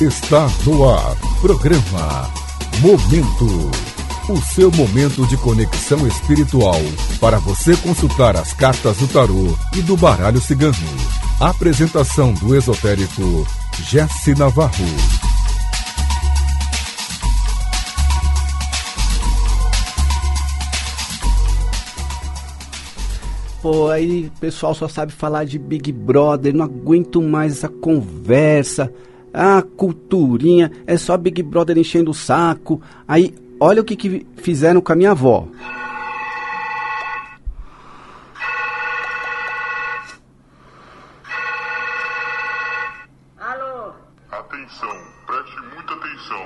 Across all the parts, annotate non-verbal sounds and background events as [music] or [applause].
Está no ar. Programa Momento. O seu momento de conexão espiritual para você consultar as cartas do tarô e do baralho cigano. Apresentação do esotérico Jesse Navarro. Pô, aí o pessoal só sabe falar de Big Brother, não aguento mais essa conversa. Ah, culturinha, é só Big Brother enchendo o saco. Aí, olha o que, que fizeram com a minha avó. Alô? Atenção, preste muita atenção.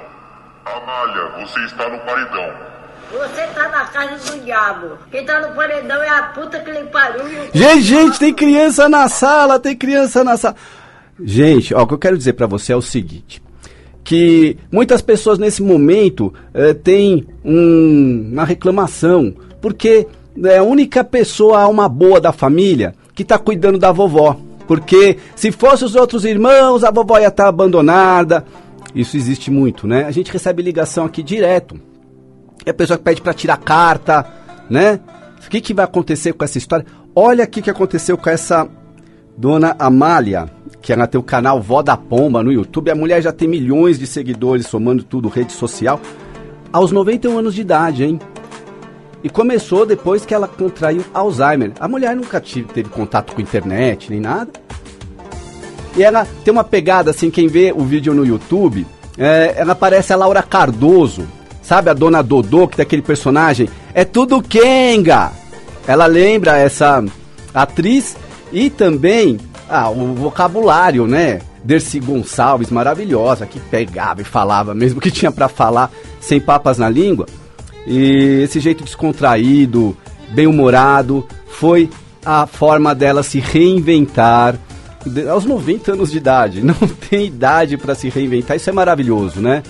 Amália, você está no paredão. Você tá na casa do diabo. Quem tá no paredão é a puta que lhe pariu. Gente, gente, tem criança na sala, tem criança na sala. Gente, ó, o que eu quero dizer pra você é o seguinte. Que muitas pessoas nesse momento eh, têm um- uma reclamação, porque é a única pessoa alma boa da família que tá cuidando da vovó. Porque se fosse os outros irmãos, a vovó ia estar abandonada. Isso existe muito, né? A gente recebe ligação aqui direto. É a pessoa que pede pra tirar carta, né? O que, que vai acontecer com essa história? Olha o que aconteceu com essa dona Amália, que ela tem o canal Vó da Pomba no YouTube. A mulher já tem milhões de seguidores, somando tudo, rede social, aos 91 anos de idade, hein? E começou depois que ela contraiu Alzheimer. A mulher nunca tive- teve contato com internet nem nada. E ela tem uma pegada assim, quem vê o vídeo no YouTube, é, ela parece a Laura Cardoso. Sabe a dona Dodô, que tem aquele personagem? É tudo Kenga! Ela lembra essa atriz e também ah, o vocabulário, né? Dercy Gonçalves, maravilhosa, que pegava e falava, mesmo que tinha pra falar sem papas na língua. E esse jeito descontraído, bem-humorado, foi a forma dela se reinventar aos 90 anos de idade. [laughs] Não tem idade para se reinventar, isso é maravilhoso, né?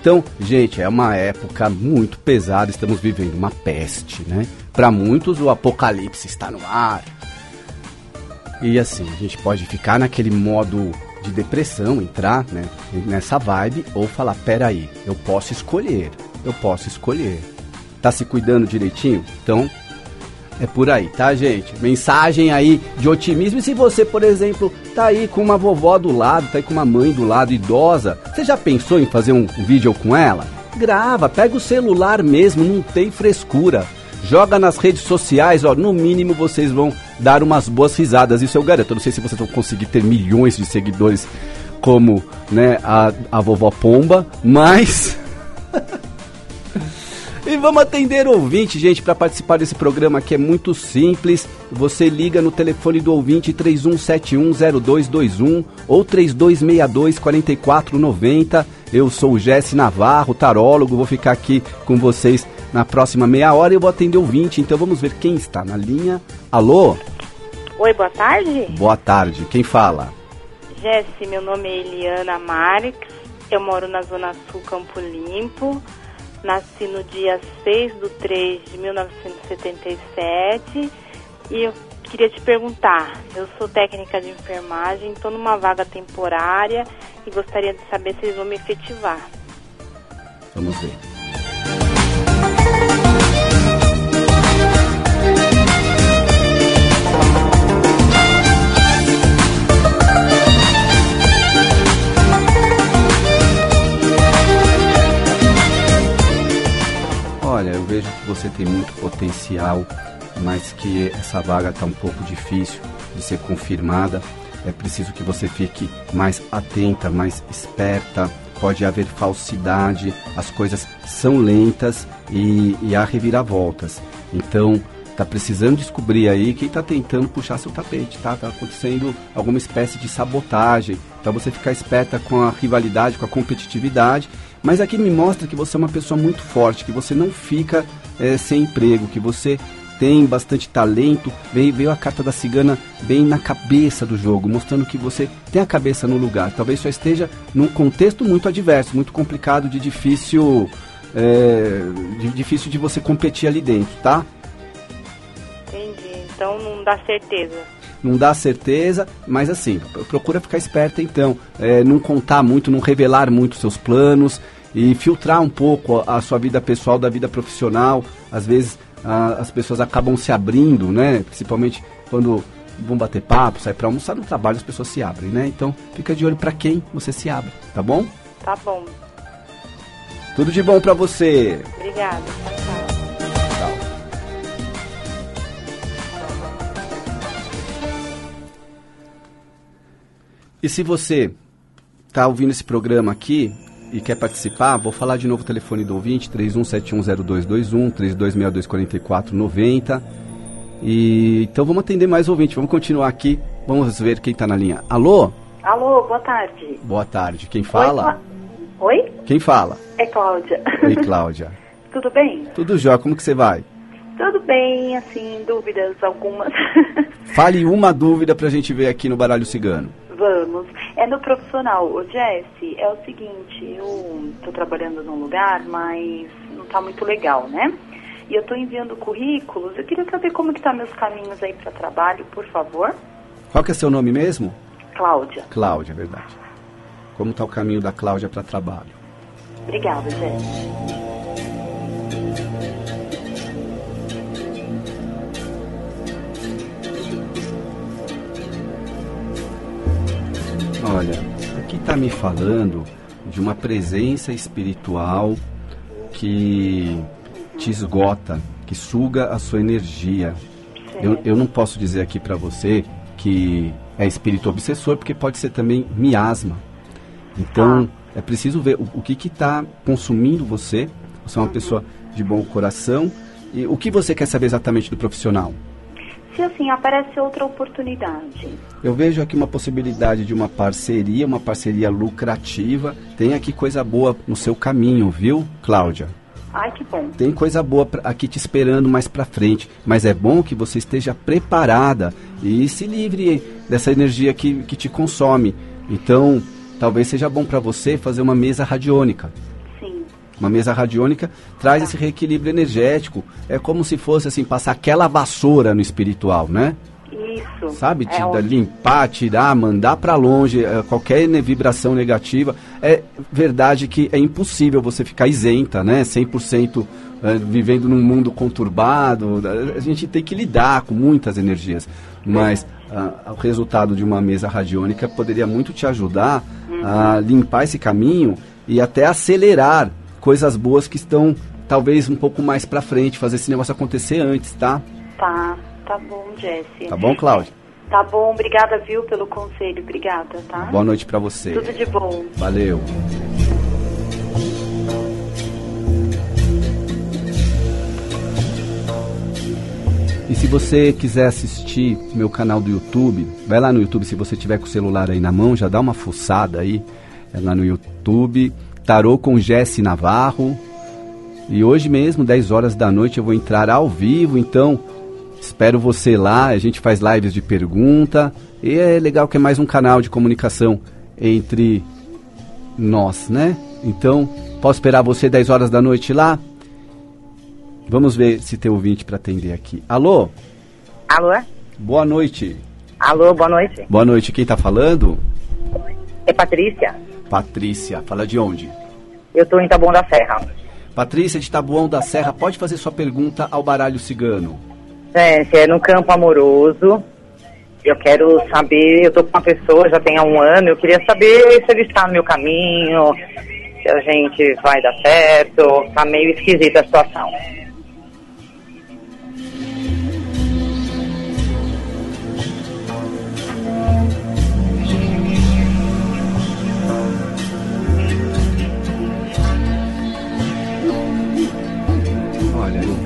Então, gente, é uma época muito pesada, estamos vivendo uma peste, né? Para muitos o apocalipse está no ar. E assim, a gente pode ficar naquele modo de depressão, entrar né, nessa vibe, ou falar, peraí, eu posso escolher, eu posso escolher. Tá se cuidando direitinho? Então, é por aí, tá, gente? Mensagem aí de otimismo. E se você, por exemplo, tá aí com uma vovó do lado, tá aí com uma mãe do lado, idosa, você já pensou em fazer um vídeo com ela? Grava, pega o celular mesmo, não tem frescura. Joga nas redes sociais, ó, no mínimo vocês vão dar umas boas risadas, isso eu garanto. Eu não sei se vocês vão conseguir ter milhões de seguidores como, né, a, a vovó Pomba, mas... [laughs] E vamos atender o ouvinte, gente, para participar desse programa que é muito simples. Você liga no telefone do ouvinte 31710221 ou 3262-4490. Eu sou o Jesse Navarro, tarólogo. Vou ficar aqui com vocês na próxima meia hora eu vou atender o ouvinte. Então vamos ver quem está na linha. Alô? Oi, boa tarde. Boa tarde. Quem fala? Jesse, meu nome é Eliana Marques. Eu moro na Zona Sul, Campo Limpo. Nasci no dia 6 de 3 de 1977. E eu queria te perguntar: eu sou técnica de enfermagem, estou numa vaga temporária e gostaria de saber se eles vão me efetivar. Vamos ver. Vejo que você tem muito potencial, mas que essa vaga está um pouco difícil de ser confirmada. É preciso que você fique mais atenta, mais esperta. Pode haver falsidade, as coisas são lentas e, e há reviravoltas. Então, tá precisando descobrir aí quem tá tentando puxar seu tapete, tá? Tá acontecendo alguma espécie de sabotagem. Então você ficar esperta com a rivalidade, com a competitividade. Mas aqui me mostra que você é uma pessoa muito forte, que você não fica eh, sem emprego, que você tem bastante talento. Veio, veio a carta da cigana bem na cabeça do jogo, mostrando que você tem a cabeça no lugar. Talvez só esteja num contexto muito adverso, muito complicado, de difícil, eh, de difícil de você competir ali dentro, tá? Entendi. Então não dá certeza. Não dá certeza, mas assim, procura ficar esperta então, é, não contar muito, não revelar muito seus planos e filtrar um pouco a, a sua vida pessoal da vida profissional. Às vezes a, as pessoas acabam se abrindo, né? Principalmente quando vão bater papo, sair para almoçar no trabalho, as pessoas se abrem, né? Então fica de olho para quem você se abre, tá bom? Tá bom. Tudo de bom para você. Obrigada. Tchau, E se você está ouvindo esse programa aqui e quer participar, vou falar de novo o telefone do ouvinte, 31710221, 32624490. E então vamos atender mais ouvinte, vamos continuar aqui, vamos ver quem está na linha. Alô? Alô, boa tarde. Boa tarde. Quem fala? Oi? Oi? Quem fala? É Cláudia. Oi, Cláudia. [laughs] Tudo bem? Tudo jóia, como que você vai? Tudo bem, assim, dúvidas algumas. [laughs] Fale uma dúvida pra gente ver aqui no Baralho Cigano. Vamos. É no profissional. O Jesse, é o seguinte, eu tô trabalhando num lugar, mas não tá muito legal, né? E eu tô enviando currículos. Eu queria saber como que tá meus caminhos aí para trabalho, por favor. Qual que é seu nome mesmo? Cláudia. Cláudia, é verdade. Como tá o caminho da Cláudia para trabalho? Obrigada, Jesse. Olha, aqui está me falando de uma presença espiritual que te esgota, que suga a sua energia. Eu, eu não posso dizer aqui para você que é espírito obsessor, porque pode ser também miasma. Então, é preciso ver o, o que está consumindo você. Você é uma pessoa de bom coração. E o que você quer saber exatamente do profissional? Se assim aparece outra oportunidade. Eu vejo aqui uma possibilidade de uma parceria, uma parceria lucrativa. Tem aqui coisa boa no seu caminho, viu, Cláudia? Ai, que bom. Tem coisa boa aqui te esperando mais pra frente, mas é bom que você esteja preparada e se livre dessa energia que, que te consome. Então, talvez seja bom pra você fazer uma mesa radiônica. Uma mesa radiônica traz esse reequilíbrio energético. É como se fosse assim, passar aquela vassoura no espiritual, né? Isso. Sabe? É o- limpar, tirar, mandar para longe eh, qualquer vibração negativa. É verdade que é impossível você ficar isenta, né? 100% eh, vivendo num mundo conturbado. A gente tem que lidar com muitas energias. Mas ah, o resultado de uma mesa radiônica poderia muito te ajudar a limpar esse caminho e até acelerar coisas boas que estão talvez um pouco mais para frente, fazer esse negócio acontecer antes, tá? Tá, tá bom, Jesse. Tá bom, Cláudia? Tá bom, obrigada, viu, pelo conselho. Obrigada, tá? Boa noite para você. Tudo de bom. Valeu. E se você quiser assistir meu canal do YouTube, vai lá no YouTube, se você tiver com o celular aí na mão, já dá uma fuçada aí, é lá no YouTube, Tarô com Jesse Navarro. E hoje mesmo, 10 horas da noite, eu vou entrar ao vivo, então espero você lá, a gente faz lives de pergunta, e é legal que é mais um canal de comunicação entre nós, né? Então, posso esperar você 10 horas da noite lá? Vamos ver se tem ouvinte para atender aqui. Alô? Alô? Boa noite. Alô, boa noite. Boa noite, quem tá falando? É Patrícia. Patrícia, fala de onde? Eu tô em Taboão da Serra. Patrícia de Tabuão da Serra, pode fazer sua pergunta ao baralho cigano. É, é no campo amoroso. Eu quero saber, eu tô com uma pessoa já tem há um ano, eu queria saber se ele está no meu caminho, se a gente vai dar certo. Tá meio esquisita a situação.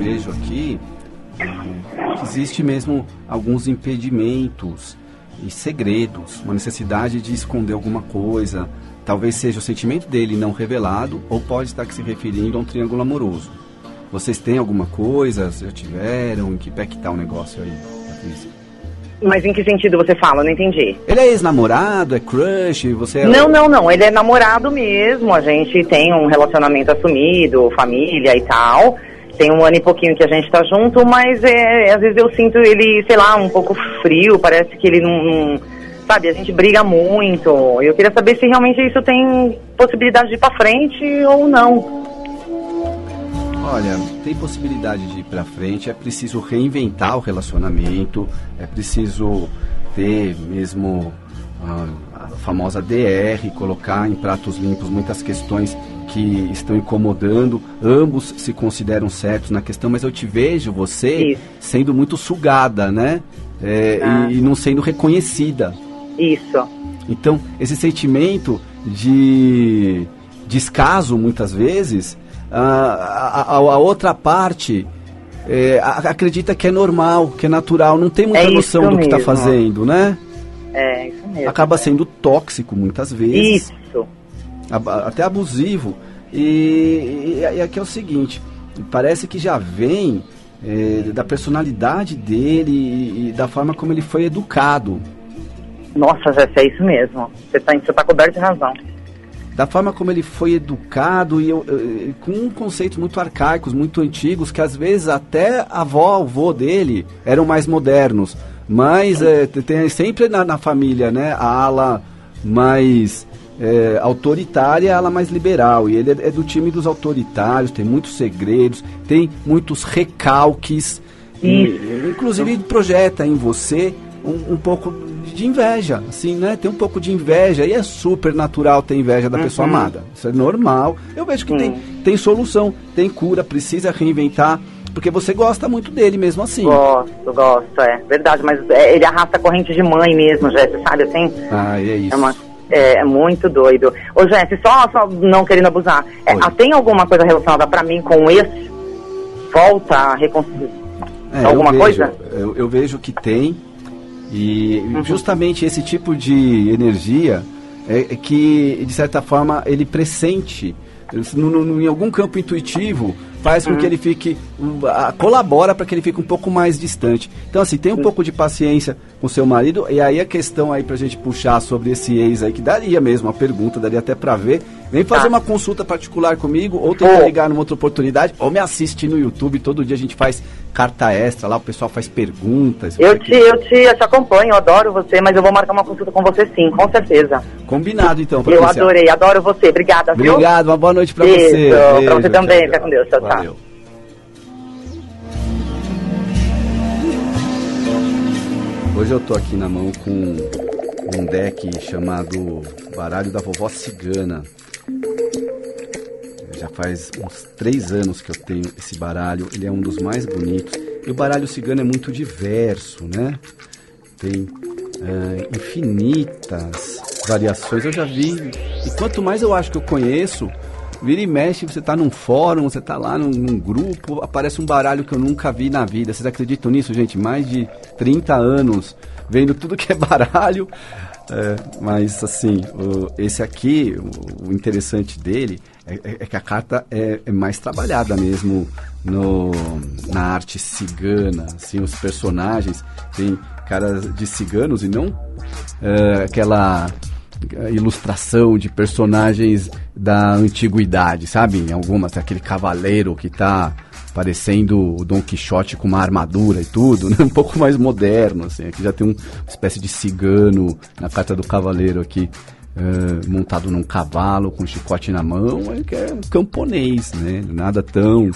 Vejo aqui que existe mesmo alguns impedimentos e segredos, uma necessidade de esconder alguma coisa. Talvez seja o sentimento dele não revelado ou pode estar se referindo a um triângulo amoroso. Vocês têm alguma coisa? Já tiveram? Em que pé que tá o negócio aí, Patrícia? Mas em que sentido você fala? Eu Não entendi. Ele é ex-namorado? É crush? Você é... Não, não, não. Ele é namorado mesmo. A gente tem um relacionamento assumido, família e tal. Tem um ano e pouquinho que a gente tá junto, mas é, às vezes eu sinto ele, sei lá, um pouco frio, parece que ele não, não sabe, a gente briga muito. Eu queria saber se realmente isso tem possibilidade de ir pra frente ou não. Olha, tem possibilidade de ir pra frente, é preciso reinventar o relacionamento, é preciso ter mesmo ah, a famosa DR, colocar em pratos limpos muitas questões que estão incomodando. Ambos se consideram certos na questão, mas eu te vejo você Isso. sendo muito sugada, né? É, Ah. e, e não sendo reconhecida. Isso. Então, esse sentimento de descaso, muitas vezes, a, a, a- outra parte é, acredita que é normal, que é natural, não tem muita É noção do que está fazendo, né? É, isso mesmo. Acaba sendo tóxico muitas vezes, Isso. até abusivo. E, e, e aqui é o seguinte, parece que já vem é, da personalidade dele e, e da forma como ele foi educado. Nossa, Jéssica, é isso mesmo. Você tá, você tá coberto de razão. da forma como ele foi educado e eu- eu- com conceitos muito arcaicos, muito antigos, que às vezes até a avó, o avô dele eram mais modernos. Mas é, te- tem sempre na, na família, né, a ala mais é, autoritária a ala mais liberal. E ele é, é do time dos autoritários, tem muitos segredos, tem muitos recalques. E, inclusive projeta em você um, um pouco de inveja, assim, né? Tem um pouco de inveja e é super natural ter inveja da pessoa Uhum. amada. Isso é normal. Eu vejo que tem, Sim. tem solução, tem cura, precisa reinventar, porque você gosta muito dele mesmo assim. Gosto, gosto, é verdade, mas é, ele arrasta a corrente de mãe mesmo, Jéssica, sabe assim? Ah, é isso. É, uma, é, é muito doido. Ô, Jéssica, só, só não querendo abusar, é, ah, tem alguma coisa relacionada pra mim com esse? Volta a reconciliar? É, alguma eu vejo, coisa? Eu, eu vejo que tem. E Uhum. justamente esse tipo de energia é, é que, de certa forma, ele pressente. No- no- em algum campo intuitivo, faz Uhum. com que ele fique. colabora para que ele fique um pouco mais distante. Então, assim, tem um pouco de paciência com seu marido. E aí a questão aí pra gente puxar sobre esse ex aí, que daria mesmo a pergunta, daria até pra ver. Vem fazer Tá. uma consulta particular comigo, ou tenta Vou. ligar numa outra oportunidade, ou me assiste no YouTube. Todo dia a gente faz carta extra lá, o pessoal faz perguntas. Eu te, eu, te, eu te acompanho, eu adoro você, mas eu vou marcar uma consulta com você sim, com certeza. Combinado então, Eu Patrícia. adorei, adoro você. Obrigada, viu? Obrigado, uma boa noite pra Beijo, você. pra você também, fica com Deus, tchau, tchau. Valeu. Hoje eu tô aqui na mão com um deck chamado Baralho da Vovó Cigana. Já faz uns três anos que eu tenho esse baralho. Ele é um dos mais bonitos. E o baralho cigano é muito diverso, né? Tem eh, infinitas variações. Eu já vi. E quanto mais eu acho que eu conheço, vira e mexe, você tá num fórum, você tá lá num, num grupo, aparece um baralho que eu nunca vi na vida. Vocês acreditam nisso, gente? Mais de 30 anos vendo tudo que é baralho. É, mas assim, o- esse aqui, o, o interessante dele é, é- é que a carta é, é mais trabalhada mesmo no, na arte cigana. Assim, os personagens tem caras de ciganos e não é, aquela ilustração de personagens da antiguidade, sabe? Em algumas, aquele cavaleiro que tá parecendo o Don Quixote com uma armadura e tudo, [laughs] né? Um pouco mais moderno, assim. Aqui já tem um- uma espécie de cigano na carta do cavaleiro aqui, eh, montado num cavalo com um chicote na mão, é que é um camponês, né? Nada tão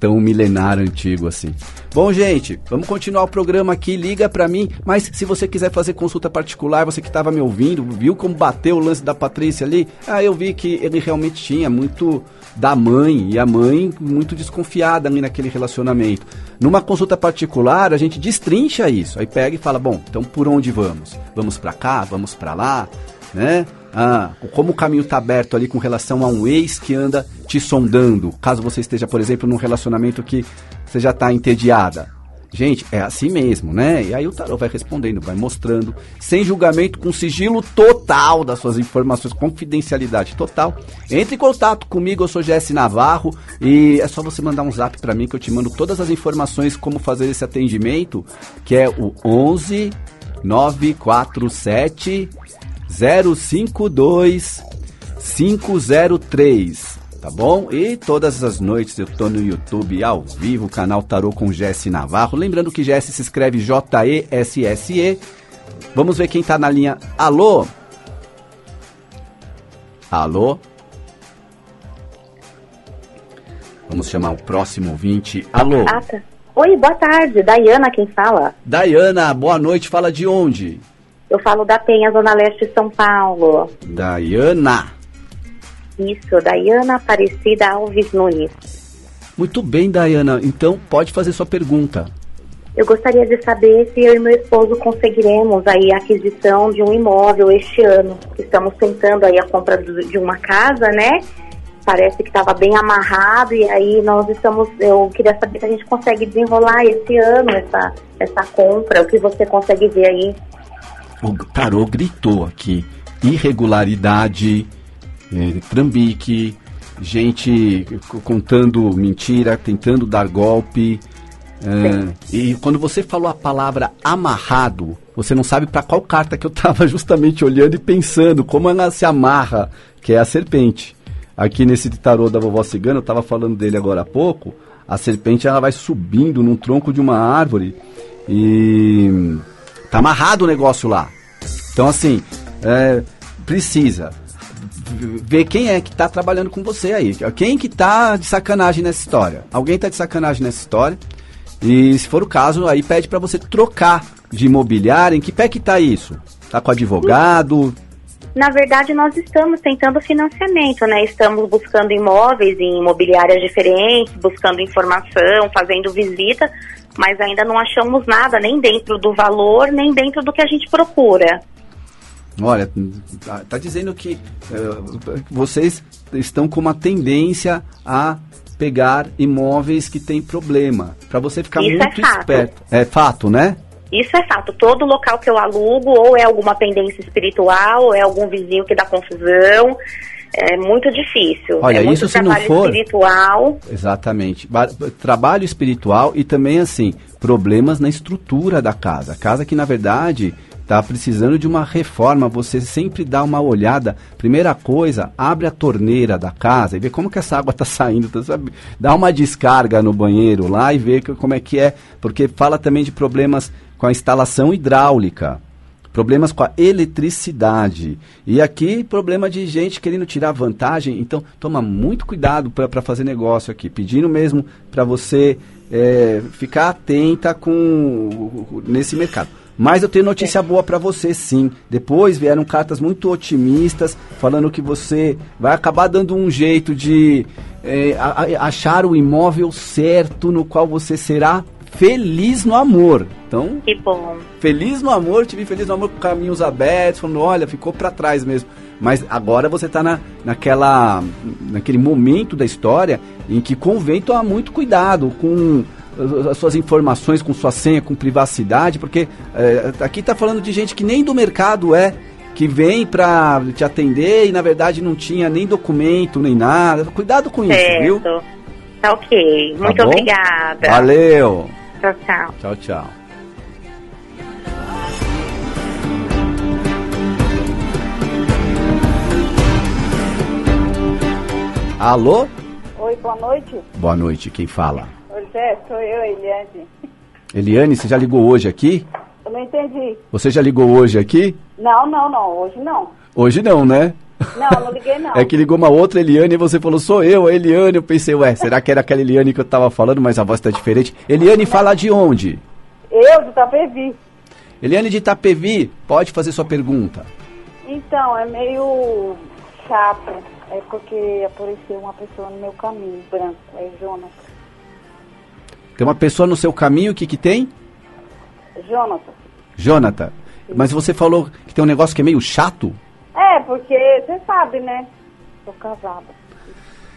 tão milenar antigo assim. Bom, gente, vamos continuar o programa aqui. Liga pra mim, mas se você quiser fazer consulta particular, você que estava me ouvindo, viu como bateu o lance da Patrícia ali? Ah, eu vi que ele realmente tinha muito da mãe e a mãe muito desconfiada ali naquele relacionamento. Numa consulta particular, a gente destrincha isso. Aí pega e fala: "Bom, então por onde vamos? Vamos pra cá, vamos pra lá?" né? Ah, como o caminho está aberto ali com relação a um ex que anda te sondando, caso você esteja, por exemplo, num relacionamento que você já está entediada. Gente, é assim mesmo, né? E aí o tarô vai respondendo, vai mostrando, sem julgamento, com sigilo total das suas informações, confidencialidade total. Entre em contato comigo, eu sou Jesse Navarro e é só você mandar um zap para mim que eu te mando todas as informações como fazer esse atendimento, que é o 11 947 052 503 tá bom? E todas as noites eu tô no YouTube ao vivo, canal Tarô com Jesse Navarro. Lembrando que Jesse se escreve J-E-S-S-E. Vamos ver quem tá na linha. Alô? Alô? Vamos chamar o próximo ouvinte. Alô? Ah, tá. Oi, boa tarde. Daiana quem fala. Daiana, boa noite. Fala de onde? Eu falo da Penha, Zona Leste de São Paulo. Daiana. Isso, Daiana Aparecida Alves Nunes. Muito bem, Daiana. Então pode fazer sua pergunta. Eu gostaria de saber se eu e meu esposo conseguiremos aí a aquisição de um imóvel este ano. Estamos tentando aí a compra de uma casa, né? Parece que estava bem amarrado e aí nós estamos. Eu queria saber se a gente consegue desenrolar esse ano essa essa compra. O que você consegue ver aí? O tarô gritou aqui. Irregularidade, eh, trambique, gente contando mentira, tentando dar golpe. eh, e quando você falou a palavra amarrado, você não sabe para qual carta que eu estava [laughs] justamente olhando e pensando como ela se amarra, que é a serpente. Aqui nesse tarô da vovó cigana, eu estava falando dele agora há pouco, a serpente ela vai subindo num tronco de uma árvore e tá amarrado o negócio lá. Então, assim, é, precisa ver quem é que tá trabalhando com você aí. Quem que tá de sacanagem nessa história. Alguém tá de sacanagem nessa história. E se for o caso, aí pede para você trocar de imobiliário. Em que pé que tá isso? Tá com advogado? Na verdade, nós estamos tentando financiamento, né? Estamos buscando imóveis em imobiliárias diferentes, buscando informação, fazendo visita, mas ainda não achamos nada, nem dentro do valor, nem dentro do que a gente procura. Olha, tá, tá dizendo que eh, vocês estão com uma tendência a pegar imóveis que têm problema. Para você ficar Isso é muito fato. esperto. É fato, né? Isso é fato. Todo local que eu alugo, ou é alguma pendência espiritual, ou é algum vizinho que dá confusão. É muito difícil. Olha, é muito isso se não trabalho for- espiritual. Exatamente. Ba- Trabalho espiritual e também, assim, problemas na estrutura da casa. Casa que, na verdade, está precisando de uma reforma. Você sempre dá uma olhada. Primeira coisa, abre a torneira da casa e vê como que essa água está [laughs] saindo. tá, sabe? Dá uma descarga no banheiro lá e vê que- como é que é. Porque fala também de problemas com a instalação hidráulica problemas com a eletricidade. E aqui, problema de gente querendo tirar vantagem. Então, toma muito cuidado para fazer negócio aqui. Pedindo mesmo para você é, ficar atenta com nesse mercado. Mas eu tenho notícia boa para você, sim. Depois vieram cartas muito otimistas, falando que você vai acabar dando um jeito de é, achar o imóvel certo no qual você será feliz no amor. Então, Que bom. Feliz no amor, tive feliz no amor com caminhos abertos, falando, olha, ficou pra trás mesmo. Mas agora você tá na, naquela, naquele momento da história em que convém tomar muito cuidado com as suas informações, com sua senha, com privacidade, porque eh, aqui tá falando de gente que nem do mercado é, que vem pra te atender e na verdade não tinha nem documento, nem nada. Cuidado com isso, viu? Certo. Tá ok. Tá Muito bom? obrigada. Valeu! Tchau, tchau. Tchau, tchau. Alô? Oi, boa noite. Boa noite, quem fala? Oi, Zé, sou eu, Eliane. Eliane, você já ligou hoje aqui? Eu não entendi. Você já ligou hoje aqui? Não, não, não, hoje não. Hoje não, né? Não, não liguei [laughs] não. É que ligou uma outra Eliane e você falou, sou eu, a Eliane. Eu pensei, ué, será que era aquela Eliane que eu tava falando, mas a voz tá diferente? Eliane, fala de onde? Eu, de Itapevi. Eliane de Itapevi, pode fazer sua pergunta. Então, é meio chato. É porque apareceu uma pessoa no meu caminho, branco. É Jonas. Tem uma pessoa no seu caminho, o que que tem? Jonathan. Jonathan, mas você falou que tem um negócio que é meio chato? É, porque você sabe, né? Sou casada.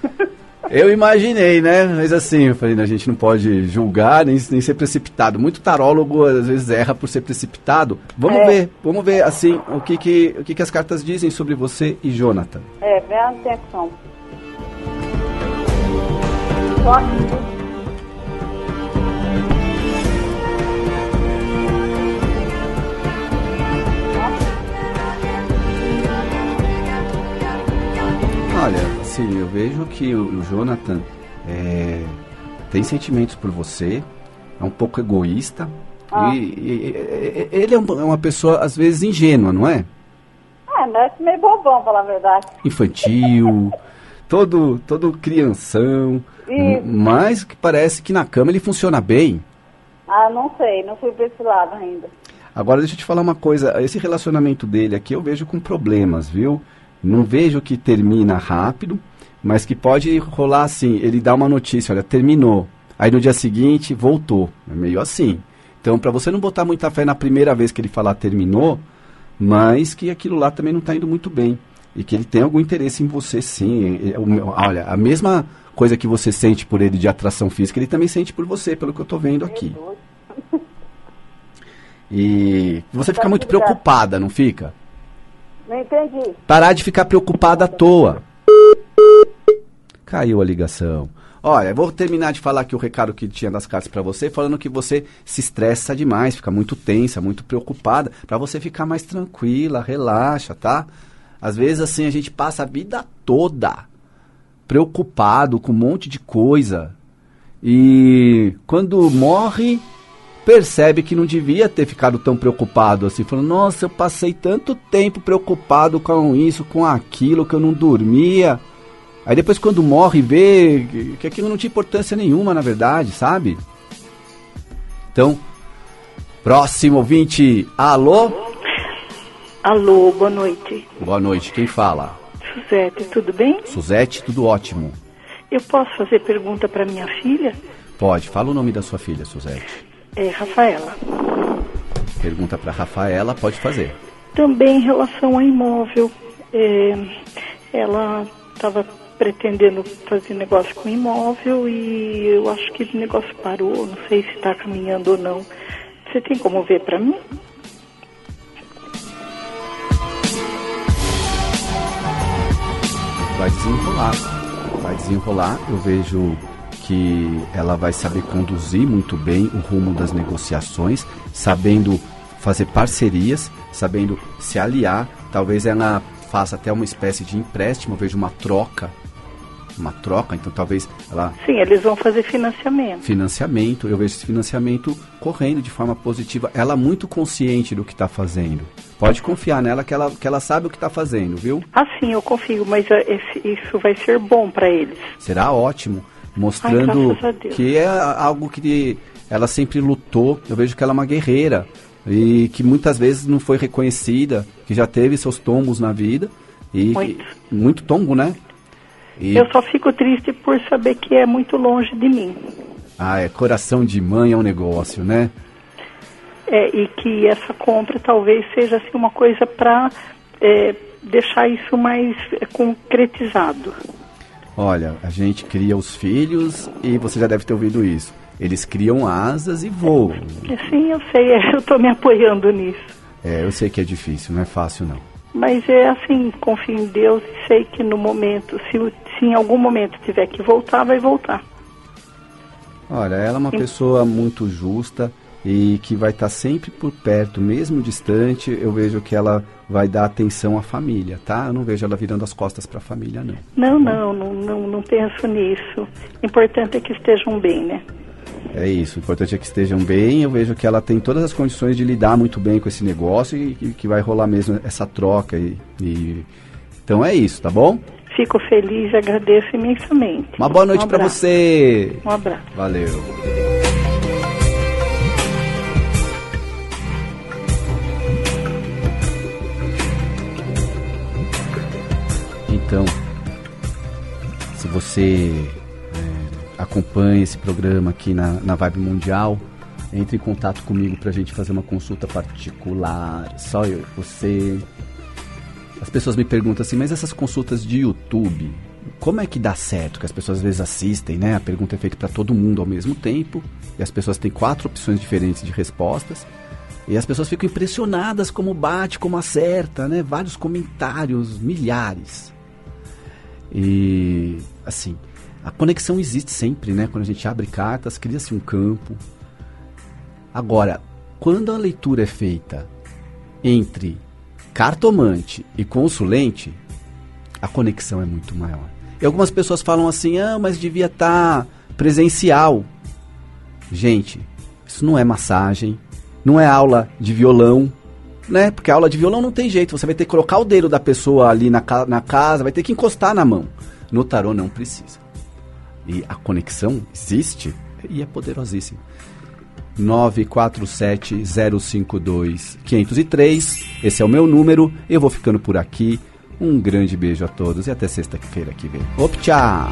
[laughs] Eu imaginei, né? Mas assim, eu falei, a gente não pode julgar nem, nem ser precipitado. Muito tarólogo às vezes erra por ser precipitado. Vamos É. ver, vamos ver assim o que que, o que que as cartas dizem sobre você e Jonathan. É, vem a atenção. Olha, assim, eu, vejo que o, o Jonathan é, tem sentimentos por você, é um pouco egoísta. Ah. E, e- ele é é uma pessoa, às vezes, ingênua, não é? É, mas meio bobão, pra falar a verdade. Infantil, [laughs] todo, todo crianção. m- Mas que parece que na cama ele funciona bem. Ah, não sei, não fui pra esse lado ainda. Agora deixa eu te falar uma coisa, esse relacionamento dele aqui eu vejo com problemas, viu? Não vejo que termina rápido, mas que pode rolar assim, ele dá uma notícia, olha, terminou. Aí no dia seguinte voltou. É meio assim. Então, para você não botar muita fé na primeira vez que ele falar terminou, mas que aquilo lá também não está indo muito bem. E que ele tem algum interesse em você, sim. É, é, Olha, a mesma coisa que você sente por ele de atração física, ele também sente por você, pelo que eu estou vendo aqui. E você fica muito preocupada, não fica? Não entendi. Parar de ficar preocupada à toa. Caiu a ligação. Olha, vou terminar de falar aqui o recado que tinha das cartas para você, falando que você se estressa demais, fica muito tensa, muito preocupada, para você ficar mais tranquila, relaxa, tá? Às vezes assim a gente passa a vida toda preocupado com um monte de coisa e quando morre percebe que não devia ter ficado tão preocupado assim, falando, nossa, eu passei tanto tempo preocupado com isso, com aquilo, que eu não dormia. Aí depois quando morre vê que- aquilo não tinha importância nenhuma, na verdade, sabe? Então, próximo ouvinte, alô? Alô, boa noite. Boa noite, quem fala? Suzete, tudo bem? Suzete, tudo ótimo. Eu posso fazer pergunta para minha filha? Pode, fala o nome da sua filha, Suzete. É, Rafaela. Pergunta para Rafaela, pode fazer. Também em relação ao imóvel, é, ela estava pretendendo fazer negócio com imóvel e eu acho que o negócio parou, não sei se está caminhando ou não. Você tem como ver para mim? vai desenrolar. Vai desenrolar. Eu vejo que ela vai saber conduzir muito bem o rumo das negociações, sabendo fazer parcerias, sabendo se aliar. Talvez ela faça até uma espécie de empréstimo. Eu vejo uma troca. Uma troca, então talvez ela Sim, eles vão fazer financiamento. financiamento, eu vejo esse financiamento correndo de forma positiva. Ela muito consciente do que está fazendo. Pode confiar nela que ela, que ela sabe o que está fazendo, viu? Ah, sim, eu confio, mas ah, esse- isso vai ser bom para eles. Será ótimo, mostrando Ai, que é algo que ela sempre lutou. Eu vejo que ela é uma guerreira e que muitas vezes não foi reconhecida, que já teve seus tombos na vida e Muito. muito tombo, né? E, Eu só fico triste por saber que é muito longe de mim. ah, é coração de mãe é um negócio, né? É, e que essa compra talvez seja assim, uma coisa para deixar isso mais é, concretizado. Olha, a gente cria os filhos e você já deve ter ouvido isso. Eles criam asas e voam. Sim, eu sei, [laughs] eu estou me apoiando nisso. É, eu sei que é difícil, não é fácil não. Mas é assim, confio em Deus e sei que no momento, se, se em algum momento tiver que voltar, vai voltar. Olha, ela é uma Sim. pessoa muito justa e que vai estar sempre por perto, mesmo distante. Eu vejo que ela vai dar atenção à família, tá? Eu não vejo ela virando as costas para a família, não. Não, não, não, não, não penso nisso. O importante é que estejam bem, né? É isso. O importante é que estejam bem. Eu vejo que ela tem todas as condições de lidar muito bem com esse negócio e que, que vai rolar mesmo essa troca. E, e- Então é isso, tá bom? Fico feliz e agradeço imensamente. Uma boa noite Um para você. Um abraço. Valeu. Então, se você é, acompanha esse programa aqui na, na Vibe Mundial, entre em contato comigo para a gente fazer uma consulta particular, só eu você. As pessoas me perguntam assim, mas essas consultas de YouTube, como é que dá certo? Que as pessoas às vezes assistem, né? A pergunta é feita para todo mundo ao mesmo tempo, e as pessoas têm quatro opções diferentes de respostas. E as pessoas ficam impressionadas como bate, como acerta, né? Vários comentários, milhares. E assim, a conexão existe sempre, né? Quando a gente abre cartas, cria-se um campo. Agora, quando a leitura é feita entre cartomante e consulente, a conexão é muito maior. E algumas pessoas falam assim, ah, mas devia estar tá presencial. Gente, isso não é massagem, não é aula de violão, né? Porque a aula de violão não tem jeito, você vai ter que colocar o dedo da pessoa ali na, ca na casa, vai ter que encostar na mão. No tarô não precisa. E a conexão existe e é poderosíssima. 947-052-503. Esse é o meu número. Eu vou ficando por aqui. Um grande beijo a todos e até sexta-feira que vem. Op, tchau!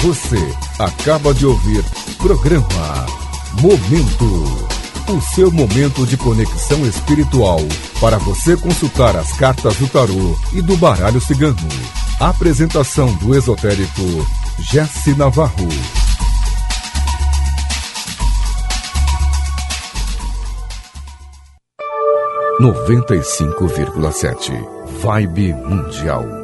Você acaba de ouvir programa Momento. O seu momento de conexão espiritual para você consultar as cartas do tarô e do baralho cigano. Apresentação do esotérico Jesse Navarro. Noventa e cinco sete Vibe Mundial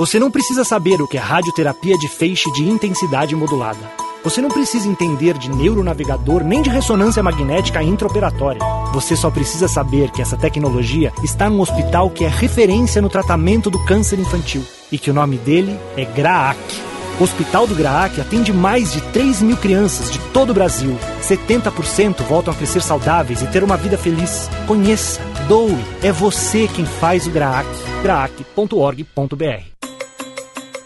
Você não precisa saber o que é radioterapia de feixe de intensidade modulada. Você não precisa entender de neuronavegador nem de ressonância magnética intraoperatória. Você só precisa saber que essa tecnologia está num hospital que é referência no tratamento do câncer infantil e que o nome dele é GRAAC. O Hospital do GRAAC atende mais de 3 mil crianças de todo o Brasil. 70% voltam a crescer saudáveis e ter uma vida feliz. Conheça, doe, é você quem faz o GRAAC. graac.org.br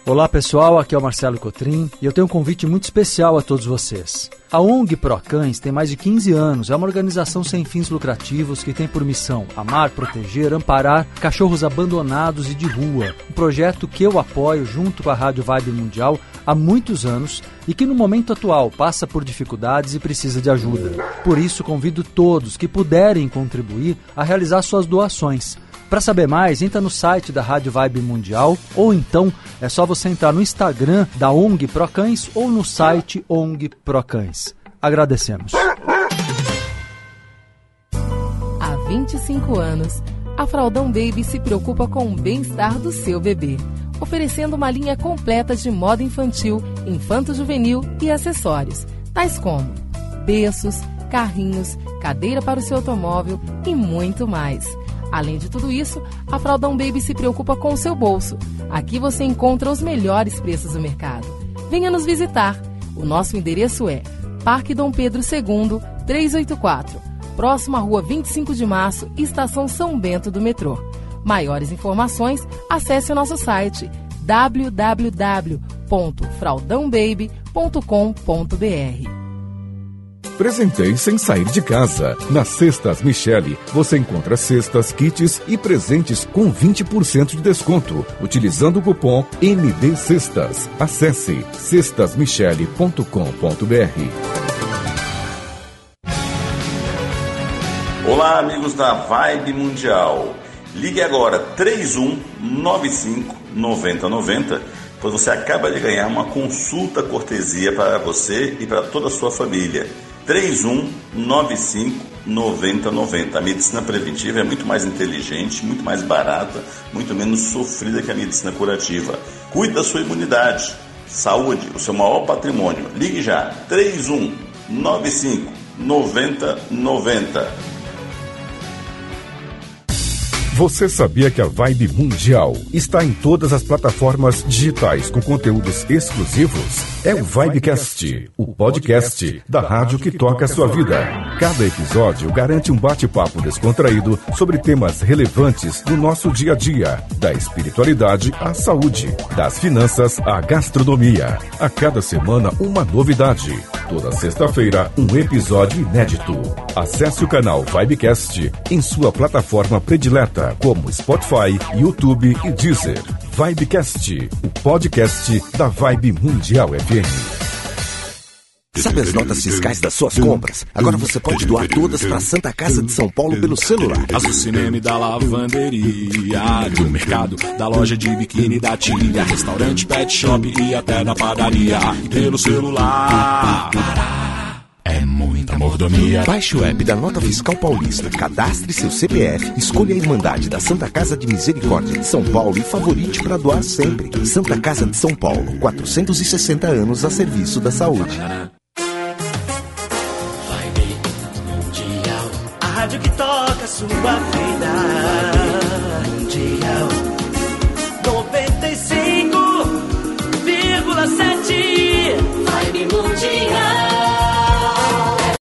Olá pessoal, aqui é o Marcelo Cotrim e eu tenho um convite muito especial a todos vocês. A ONG Procães tem mais de 15 anos, é uma organização sem fins lucrativos que tem por missão amar, proteger, amparar cachorros abandonados e de rua. Um projeto que eu apoio junto com a Rádio Vibe Mundial há muitos anos e que no momento atual passa por dificuldades e precisa de ajuda. Por isso convido todos que puderem contribuir a realizar suas doações. Para saber mais, entra no site da Rádio Vibe Mundial ou então é só você entrar no Instagram da ONG Procães ou no site ONG Procães. Agradecemos. Há 25 anos, a Fraldão Baby se preocupa com o bem-estar do seu bebê, oferecendo uma linha completa de moda infantil, infanto-juvenil e acessórios, tais como berços, carrinhos, cadeira para o seu automóvel e muito mais. Além de tudo isso, a Fraldão Baby se preocupa com o seu bolso. Aqui você encontra os melhores preços do mercado. Venha nos visitar. O nosso endereço é Parque Dom Pedro II, 384, próximo à Rua 25 de Março, Estação São Bento do metrô. Maiores informações, acesse o nosso site www.fraldãobaby.com.br. Presentei sem sair de casa. Nas Cestas Michele, você encontra cestas, kits e presentes com 20% de desconto, utilizando o cupom ND Cestas. Acesse cestasmichele.com.br. Olá, amigos da Vibe Mundial. Ligue agora 3195 9090, pois você acaba de ganhar uma consulta cortesia para você e para toda a sua família. 3195 9090. A medicina preventiva é muito mais inteligente, muito mais barata, muito menos sofrida que a medicina curativa. Cuide da sua imunidade. Saúde, o seu maior patrimônio. Ligue já 3195 9090. Você sabia que a Vibe Mundial está em todas as plataformas digitais com conteúdos exclusivos? É o Vibecast, o podcast da rádio que toca a sua vida. Cada episódio garante um bate-papo descontraído sobre temas relevantes do nosso dia a dia, da espiritualidade à saúde, das finanças à gastronomia. A cada semana, uma novidade. Toda sexta-feira, um episódio inédito. Acesse o canal Vibecast em sua plataforma predileta, como Spotify, YouTube e Deezer. Vibecast, o podcast da Vibe Mundial FM. Sabe as notas fiscais das suas compras? Agora você pode doar todas para a Santa Casa de São Paulo pelo celular. As do cinema e da lavanderia, do mercado, da loja de biquíni da tia, restaurante, pet shop e até da padaria. E pelo celular. É muita mordomia. Baixe o app da Nota Fiscal Paulista, cadastre seu CPF, escolha a Irmandade da Santa Casa de Misericórdia de São Paulo e favorite para doar sempre. Santa Casa de São Paulo, 460 anos a serviço da saúde. Vai mundial, a rádio que toca sua vida. Mundial 95,7 Vibe Mundial